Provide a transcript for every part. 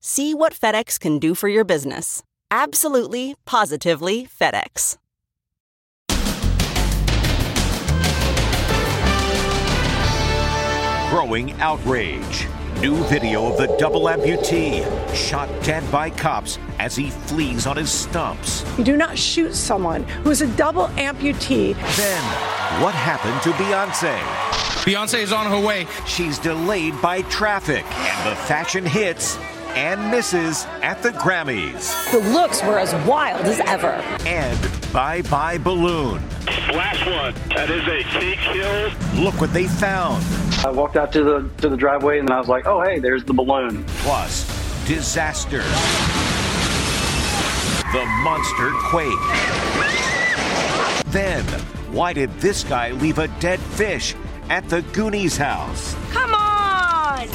See what FedEx can do for your business. Absolutely, positively FedEx. Growing outrage. New video of the double amputee shot dead by cops as he flees on his stumps. You do not shoot someone who is a double amputee. Then, what happened to Beyonce? Beyonce is on her way. She's delayed by traffic, and the fashion hits and misses at the Grammys. The looks were as wild as ever. And Bye Bye Balloon. Last one. That is a peak kill. Look what they found. I walked out to the to the driveway and I was like, oh hey, there's the balloon. Plus, disaster. The monster quake. Then, why did this guy leave a dead fish at the Goonies house? Come on!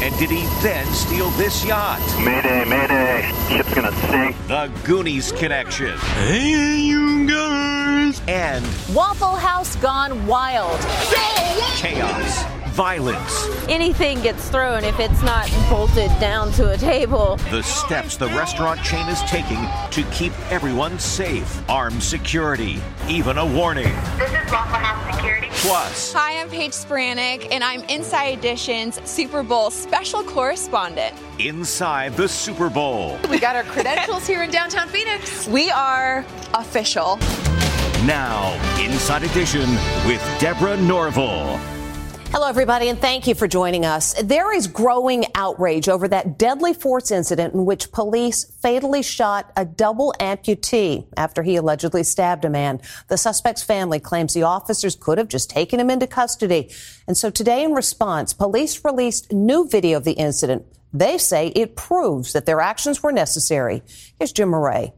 And did he then steal this yacht? Mayday, mayday. Ship's gonna sink. The Goonies connection. Hey, you guys. And Waffle House gone wild. chaos, violence, anything gets thrown if it's not bolted down to a table. the steps the restaurant chain is taking to keep everyone safe, armed security, even a warning. This is Waffle House Security. Plus, Hi, I'm Paige Spiranac, and I'm Inside Edition's Super Bowl special correspondent. inside the Super Bowl. We got our credentials here in downtown Phoenix. We are official. Now, Inside Edition with Deborah Norville. Hello, everybody, and thank you for joining us. There is growing outrage over that deadly force incident in which police fatally shot a double amputee after he allegedly stabbed a man. The suspect's family claims the officers could have just taken him into custody. And so today, in response, police released new video of the incident. They say it proves that their actions were necessary. Here's Jim Murray.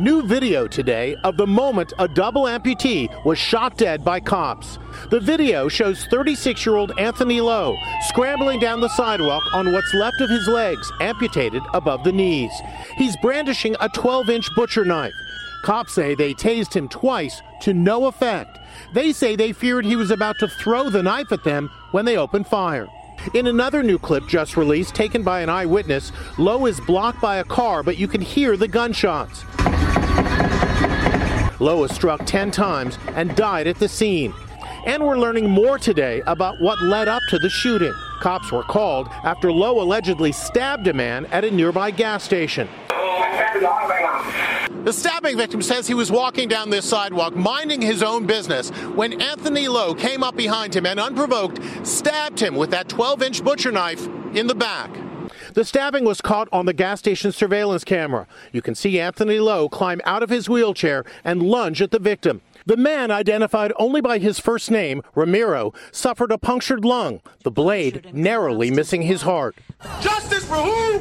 New video today of the moment a double amputee was shot dead by cops. The video shows 36 year old Anthony Lowe scrambling down the sidewalk on what's left of his legs, amputated above the knees. He's brandishing a 12 inch butcher knife. Cops say they tased him twice to no effect. They say they feared he was about to throw the knife at them when they opened fire. In another new clip just released, taken by an eyewitness, Lowe is blocked by a car, but you can hear the gunshots. Lowe struck 10 times and died at the scene. And we're learning more today about what led up to the shooting. Cops were called after Lowe allegedly stabbed a man at a nearby gas station. The stabbing victim says he was walking down this sidewalk, minding his own business, when Anthony Lowe came up behind him and, unprovoked, stabbed him with that 12 inch butcher knife in the back. The stabbing was caught on the gas station surveillance camera. You can see Anthony Lowe climb out of his wheelchair and lunge at the victim. The man, identified only by his first name, Ramiro, suffered a punctured lung, the blade narrowly missing his heart. Justice for who?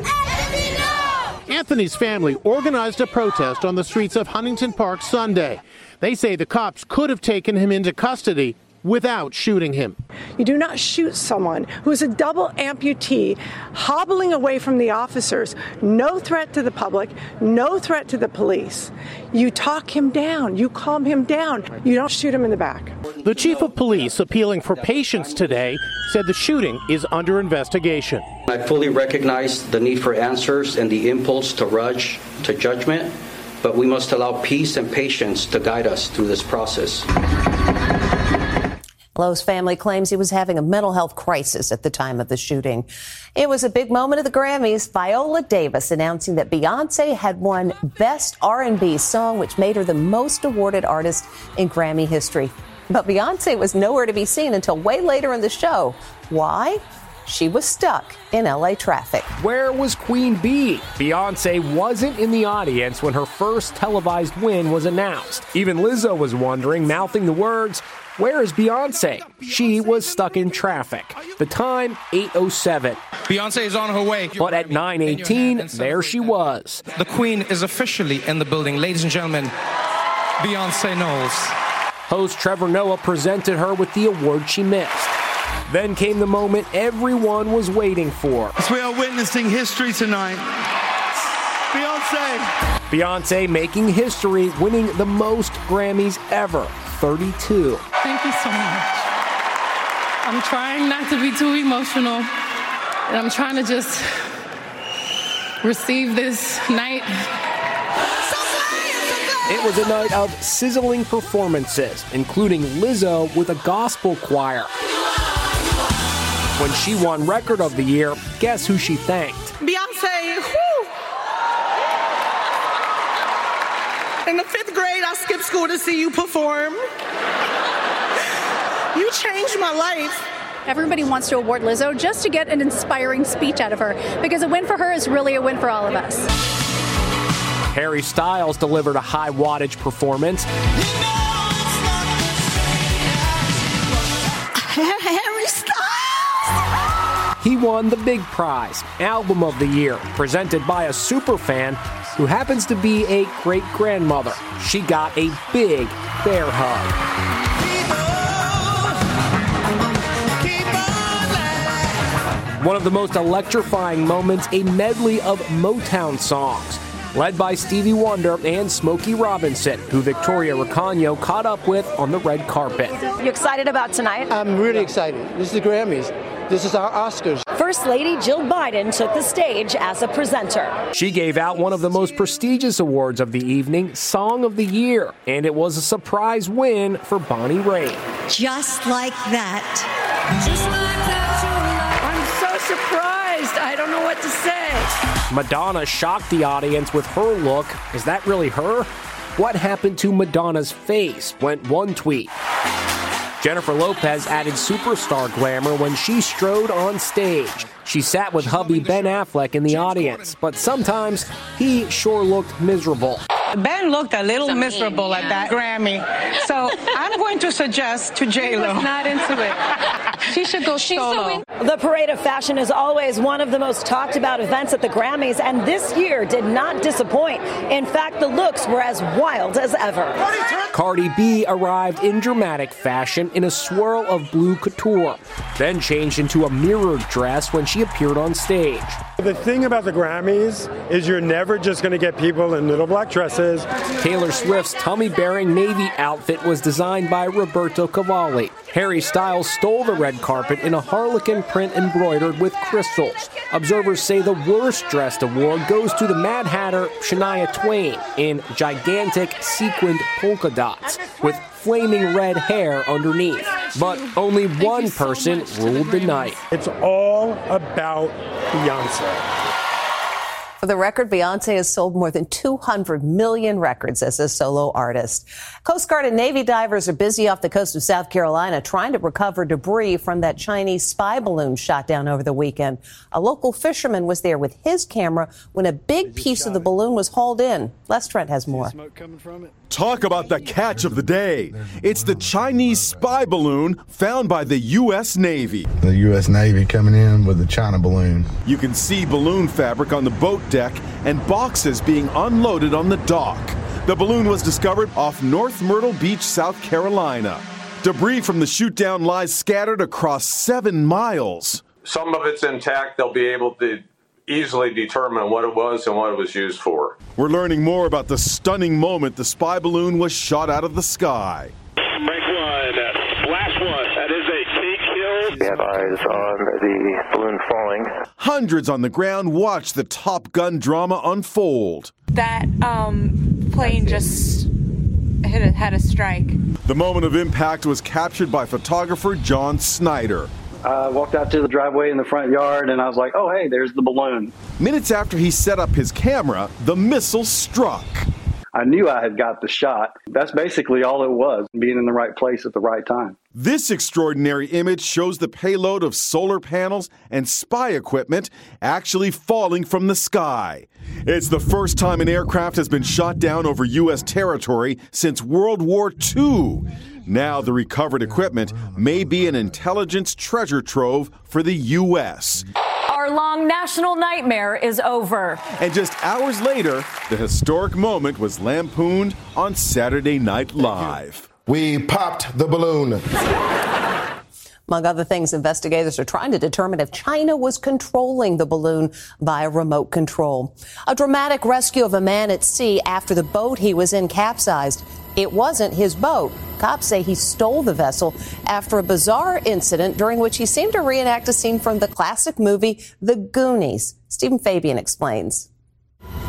Anthony's family organized a protest on the streets of Huntington Park Sunday. They say the cops could have taken him into custody without shooting him. You do not shoot someone who is a double amputee, hobbling away from the officers, no threat to the public, no threat to the police. You talk him down, you calm him down, you don't shoot him in the back. The chief of police, appealing for patience today, said the shooting is under investigation. I fully recognize the need for answers and the impulse to rush to judgment, but we must allow peace and patience to guide us through this process. Lowe's family claims he was having a mental health crisis at the time of the shooting. It was a big moment at the Grammys. Viola Davis announcing that Beyonce had won Best R&B Song, which made her the most awarded artist in Grammy history. But Beyonce was nowhere to be seen until way later in the show. Why? She was stuck in LA traffic. Where was Queen Bey? Beyonce wasn't in the audience when her first televised win was announced. Even Lizzo was wondering, mouthing the words, where is Beyonce? She was stuck in traffic. The time 8:07. Beyonce is on her way. But at 9:18, there she was. The Queen is officially in the building, ladies and gentlemen. Beyonce Knowles. Host Trevor Noah presented her with the award she missed. Then came the moment everyone was waiting for. As we are witnessing history tonight. Beyonce. Beyonce making history, winning the most Grammys ever 32. Thank you so much. I'm trying not to be too emotional, and I'm trying to just receive this night. It was a night of sizzling performances, including Lizzo with a gospel choir. When she won Record of the Year, guess who she thanked? Beyonce, In the fifth grade, I skipped school to see you perform. You changed my life. Everybody wants to award Lizzo just to get an inspiring speech out of her because a win for her is really a win for all of us. Harry Styles delivered a high wattage performance. Harry Styles! He won the big prize, Album of the Year, presented by a super fan who happens to be a great grandmother. She got a big bear hug. One of the most electrifying moments, a medley of Motown songs, led by Stevie Wonder and Smokey Robinson, who Victoria Recano caught up with on the red carpet. You excited about tonight? I'm really excited. This is the Grammys. This is our Oscars. First Lady Jill Biden took the stage as a presenter. She gave out one of the most prestigious awards of the evening, Song of the Year, and it was a surprise win for Bonnie Raitt. Just like that. Just like that. I'm so surprised. I don't know what to say. Madonna shocked the audience with her look. Is that really her? What happened to Madonna's face? Went one tweet. Jennifer Lopez added superstar glamour when she strode on stage. She sat with hubby Ben Affleck in the audience, but sometimes he sure looked miserable. Ben looked a little miserable at that Grammy. So I'm going to suggest to J-Lo. not into it. She should go She's solo. The Parade of Fashion is always one of the most talked about events at the Grammys, and this year did not disappoint. In fact, the looks were as wild as ever. Cardi B arrived in dramatic fashion in a swirl of blue couture, then changed into a mirrored dress when she appeared on stage. The thing about the Grammys is you're never just going to get people in little black dresses. Taylor Swift's tummy bearing navy outfit was designed by Roberto Cavalli. Harry Styles stole the red carpet in a harlequin print embroidered with crystals. Observers say the worst dressed award goes to the Mad Hatter Shania Twain in gigantic sequined polka dots with flaming red hair underneath. But only one person ruled the night. It's all about Beyonce. For the record, Beyonce has sold more than 200 million records as a solo artist. Coast Guard and Navy divers are busy off the coast of South Carolina trying to recover debris from that Chinese spy balloon shot down over the weekend. A local fisherman was there with his camera when a big piece of the balloon was hauled in. Les Trent has more. Talk about the catch of the day. It's the Chinese spy balloon found by the U.S. Navy. The U.S. Navy coming in with the China balloon. You can see balloon fabric on the boat deck and boxes being unloaded on the dock. The balloon was discovered off North Myrtle Beach, South Carolina. Debris from the shootdown lies scattered across seven miles. Some of it's intact. They'll be able to easily determine what it was and what it was used for. We're learning more about the stunning moment the spy balloon was shot out of the sky. Break one, last one. That is a take kill. We have eyes on the balloon falling. Hundreds on the ground watch the Top Gun drama unfold. That um, plane just hit a, had a strike. The moment of impact was captured by photographer John Snyder. I walked out to the driveway in the front yard and I was like, oh, hey, there's the balloon. Minutes after he set up his camera, the missile struck. I knew I had got the shot. That's basically all it was, being in the right place at the right time. This extraordinary image shows the payload of solar panels and spy equipment actually falling from the sky. It's the first time an aircraft has been shot down over U.S. territory since World War II. Now, the recovered equipment may be an intelligence treasure trove for the U.S. Our long national nightmare is over. And just hours later, the historic moment was lampooned on Saturday Night Live. We popped the balloon. Among other things, investigators are trying to determine if China was controlling the balloon via remote control. A dramatic rescue of a man at sea after the boat he was in capsized. It wasn't his boat. Cops say he stole the vessel after a bizarre incident during which he seemed to reenact a scene from the classic movie The Goonies. Stephen Fabian explains.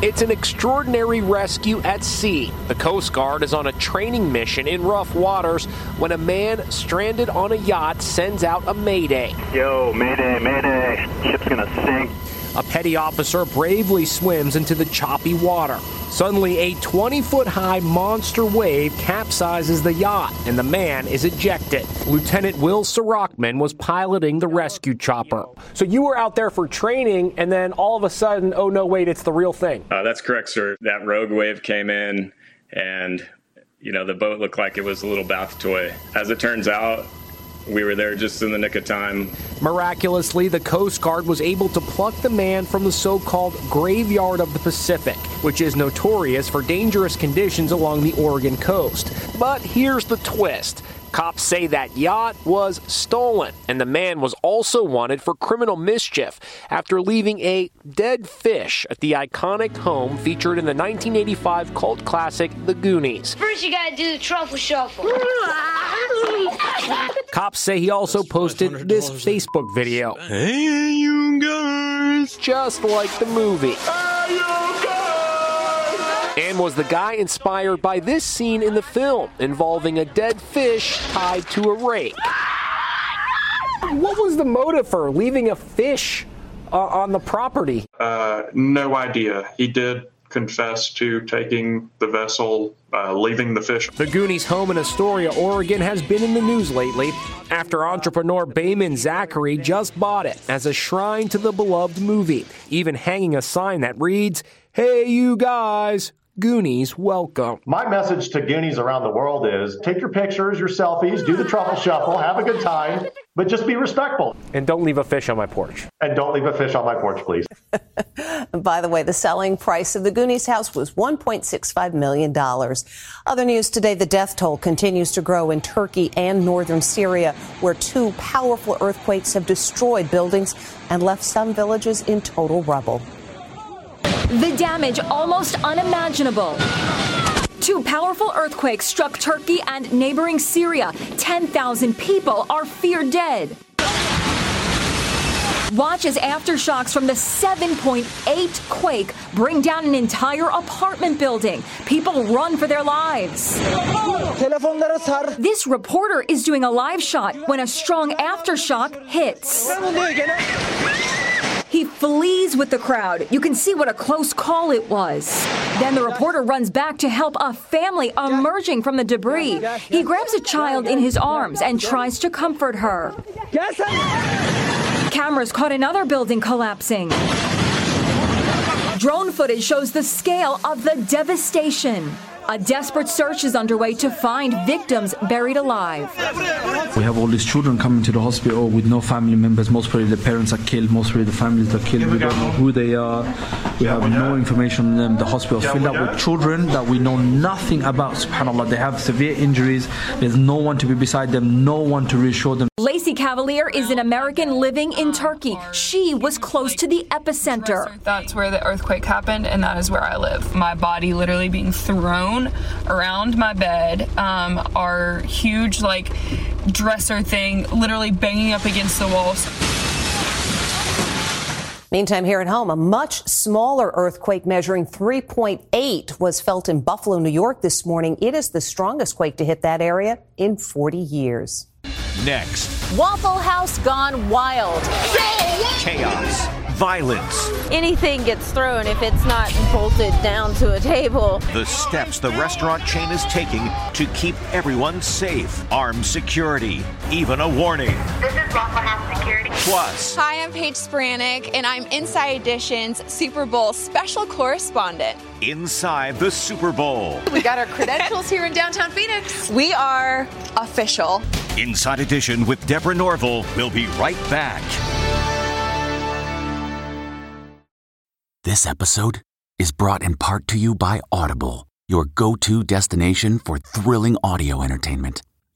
It's an extraordinary rescue at sea. The Coast Guard is on a training mission in rough waters when a man stranded on a yacht sends out a mayday. Yo, mayday, mayday. Ship's gonna sink. A petty officer bravely swims into the choppy water. Suddenly, a 20 foot high monster wave capsizes the yacht, and the man is ejected. Lieutenant Will Sirachman was piloting the rescue chopper. So you were out there for training, and then all of a sudden, oh no, wait, it's the real thing. Uh, that's correct, sir. That rogue wave came in, and you know the boat looked like it was a little bath toy. As it turns out, we were there just in the nick of time. Miraculously, the Coast Guard was able to pluck the man from the so called graveyard of the Pacific, which is notorious for dangerous conditions along the Oregon coast. But here's the twist. Cops say that yacht was stolen, and the man was also wanted for criminal mischief after leaving a dead fish at the iconic home featured in the 1985 cult classic The Goonies. First, you gotta do the truffle shuffle. Cops say he also posted this Facebook video. Hey, you guys! Just like the movie. And was the guy inspired by this scene in the film involving a dead fish tied to a rake? What was the motive for leaving a fish uh, on the property? Uh, no idea. He did confess to taking the vessel, uh, leaving the fish. The Goonies home in Astoria, Oregon has been in the news lately after entrepreneur Behman Zakeri just bought it as a shrine to the beloved movie, even hanging a sign that reads, Hey, you guys, Goonies welcome. My message to Goonies around the world is take your pictures, your selfies, do the truffle shuffle, have a good time, but just be respectful. And don't leave a fish on my porch. And don't leave a fish on my porch, please. By the way, the selling price of the Goonies house was $1.65 million. Other news today the death toll continues to grow in Turkey and northern Syria, where two powerful earthquakes have destroyed buildings and left some villages in total rubble. The damage almost unimaginable. Two powerful earthquakes struck Turkey and neighboring Syria. 10,000 people are feared dead. Watch as aftershocks from the 7.8 quake bring down an entire apartment building. People run for their lives. This reporter is doing a live shot when a strong aftershock hits. He flees with the crowd. You can see what a close call it was. Then the reporter runs back to help a family emerging from the debris. He grabs a child in his arms and tries to comfort her. Cameras caught another building collapsing. Drone footage shows the scale of the devastation. A desperate search is underway to find victims buried alive. We have all these children coming to the hospital with no family members. Most probably the parents are killed. Most probably the families are killed. We don't know who they are. We have no information on them. The hospital is filled up with children that we know nothing about. Subhanallah, they have severe injuries. There's no one to be beside them. No one to reassure them. Lacey Cavalier is an American living in Turkey. She was close to the epicenter. That's where the earthquake happened, and that is where I live. My body literally being thrown around my bed. Um, our huge, like, dresser thing literally banging up against the walls. Meantime, here at home, a much smaller earthquake measuring 3.8 was felt in Buffalo, New York this morning. It is the strongest quake to hit that area in 40 years. Next, Waffle House gone wild. chaos, violence, Anything gets thrown if it's not bolted down to a table. the steps the restaurant chain is taking to keep everyone safe, armed security, even a warning. This is Waffle House Security. Plus, Hi, I'm Paige Spiranac, and I'm Inside Edition's Super Bowl special correspondent. inside the Super Bowl. We got our credentials here in downtown Phoenix. We are official. Inside Edition with Deborah Norville. We'll be right back. This episode is brought in part to you by Audible, your go to destination for thrilling audio entertainment.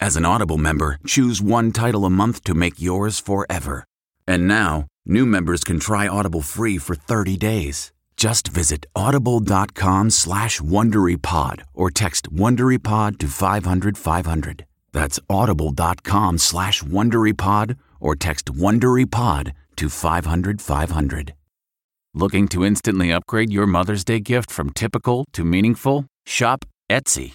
as an Audible member, choose one title a month to make yours forever. And now, new members can try Audible free for 30 days. Just visit audible.com slash WonderyPod or text WonderyPod to 500 500. That's audible.com slash WonderyPod or text WonderyPod to 500 500. Looking to instantly upgrade your Mother's Day gift from typical to meaningful? Shop Etsy.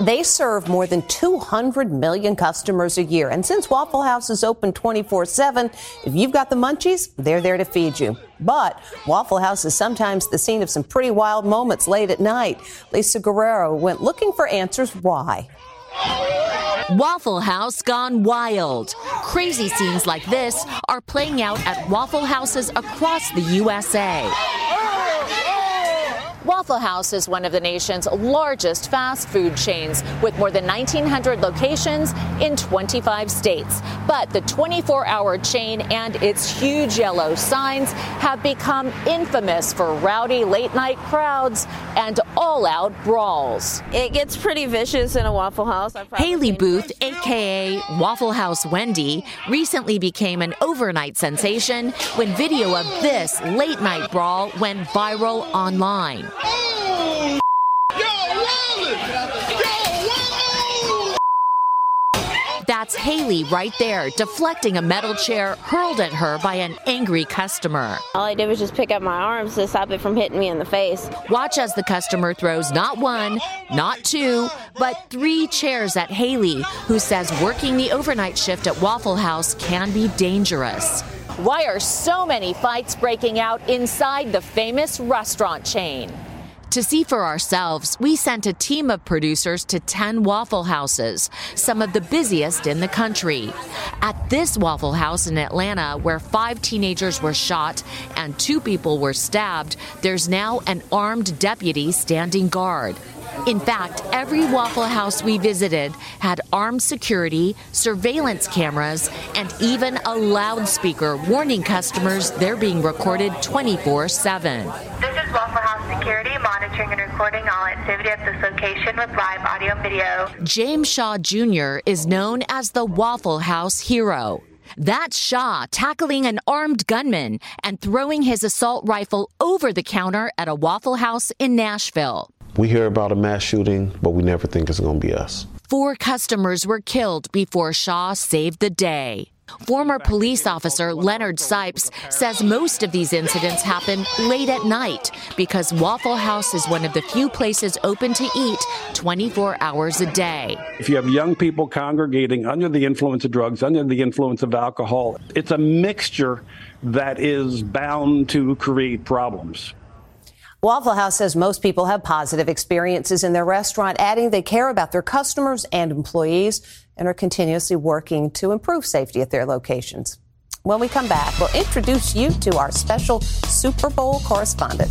They serve more than 200 million customers a year. And since Waffle House is open 24 7, if you've got the munchies, they're there to feed you. But Waffle House is sometimes the scene of some pretty wild moments late at night. Lisa Guerrero went looking for answers why. Waffle House gone wild. Crazy scenes like this are playing out at Waffle Houses across the USA. Waffle House is one of the nation's largest fast food chains with more than 1,900 locations in 25 states. But the 24 hour chain and its huge yellow signs have become infamous for rowdy late night crowds and all out brawls. It gets pretty vicious in a Waffle House. Haley Booth, aka Waffle House Wendy, recently became an overnight sensation when video of this late night brawl went viral online. That's Haley right there, deflecting a metal chair hurled at her by an angry customer. All I did was just pick up my arms to stop it from hitting me in the face. Watch as the customer throws not one, not two, but three chairs at Haley, who says working the overnight shift at Waffle House can be dangerous. Why are so many fights breaking out inside the famous restaurant chain? To see for ourselves, we sent a team of producers to 10 Waffle Houses, some of the busiest in the country. At this Waffle House in Atlanta, where five teenagers were shot and two people were stabbed, there's now an armed deputy standing guard. In fact, every Waffle House we visited had armed security, surveillance cameras, and even a loudspeaker warning customers they're being recorded 24 7. This is Waffle recording all activity at this location with live audio and video. James Shaw Jr. is known as the Waffle House hero. That's Shaw tackling an armed gunman and throwing his assault rifle over the counter at a Waffle House in Nashville. We hear about a mass shooting, but we never think it's going to be us. Four customers were killed before Shaw saved the day. Former police officer Leonard Sipes says most of these incidents happen late at night because Waffle House is one of the few places open to eat 24 hours a day. If you have young people congregating under the influence of drugs, under the influence of alcohol, it's a mixture that is bound to create problems. Waffle House says most people have positive experiences in their restaurant, adding they care about their customers and employees and are continuously working to improve safety at their locations. When we come back, we'll introduce you to our special Super Bowl correspondent.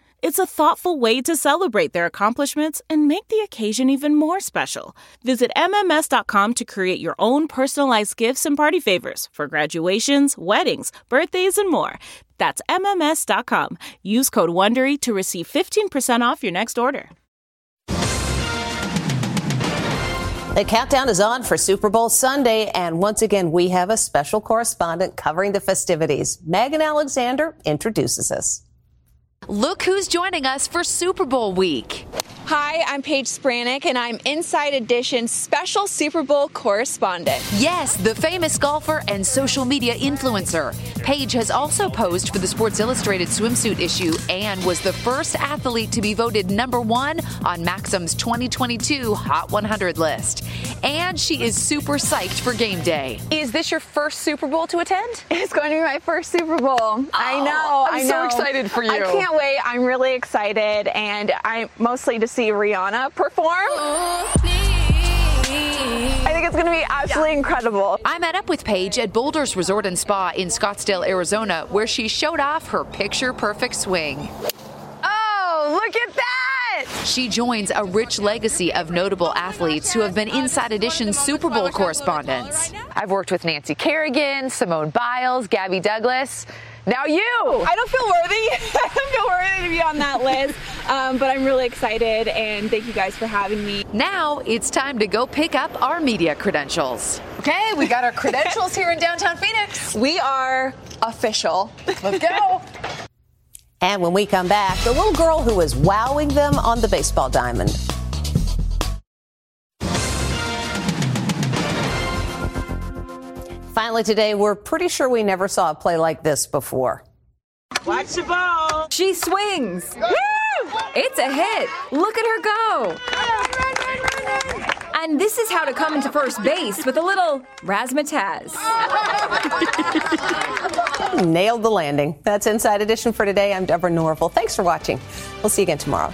It's a thoughtful way to celebrate their accomplishments and make the occasion even more special. Visit MMS.com to create your own personalized gifts and party favors for graduations, weddings, birthdays, and more. That's MMS.com. Use code WONDERY to receive 15% off your next order. The countdown is on for Super Bowl Sunday, and once again, we have a special correspondent covering the festivities. Megan Alexander introduces us. Look who's joining us for Super Bowl week. Hi, I'm Paige Spiranac, and I'm Inside Edition's special Super Bowl correspondent. Yes, the famous golfer and social media influencer. Paige has also posed for the Sports Illustrated swimsuit issue and was the first athlete to be voted number one on Maxim's 2022 Hot 100 list. And she is super psyched for game day. Is this your first Super Bowl to attend? It's going to be my first Super Bowl. Oh, I know. I'm I know. so excited for you. I can't wait. I'm really excited, and I'm mostly to see Rihanna perform. I think it's going to be absolutely incredible. I met up with Paige at Boulders Resort and Spa in Scottsdale, Arizona, where she showed off her picture perfect swing. Oh, look at that! She joins a rich legacy of notable athletes who have been Inside Edition's Super Bowl correspondents. I've worked with Nancy Kerrigan, Simone Biles, Gabby Douglas. Now you! I don't feel worthy. I don't feel worthy to be on that list, um, but I'm really excited and thank you guys for having me. Now it's time to go pick up our media credentials. Okay, we got our credentials here in downtown Phoenix. We are official. Let's go. And when we come back, the little girl who is wowing them on the baseball diamond. Finally, today, we're pretty sure we never saw a play like this before. Watch the ball. She swings. Woo! It's a hit. Look at her go. And this is how to come into first base with a little razzmatazz. Nailed the landing. That's Inside Edition for today. I'm Deborah Norville. Thanks for watching. We'll see you again tomorrow.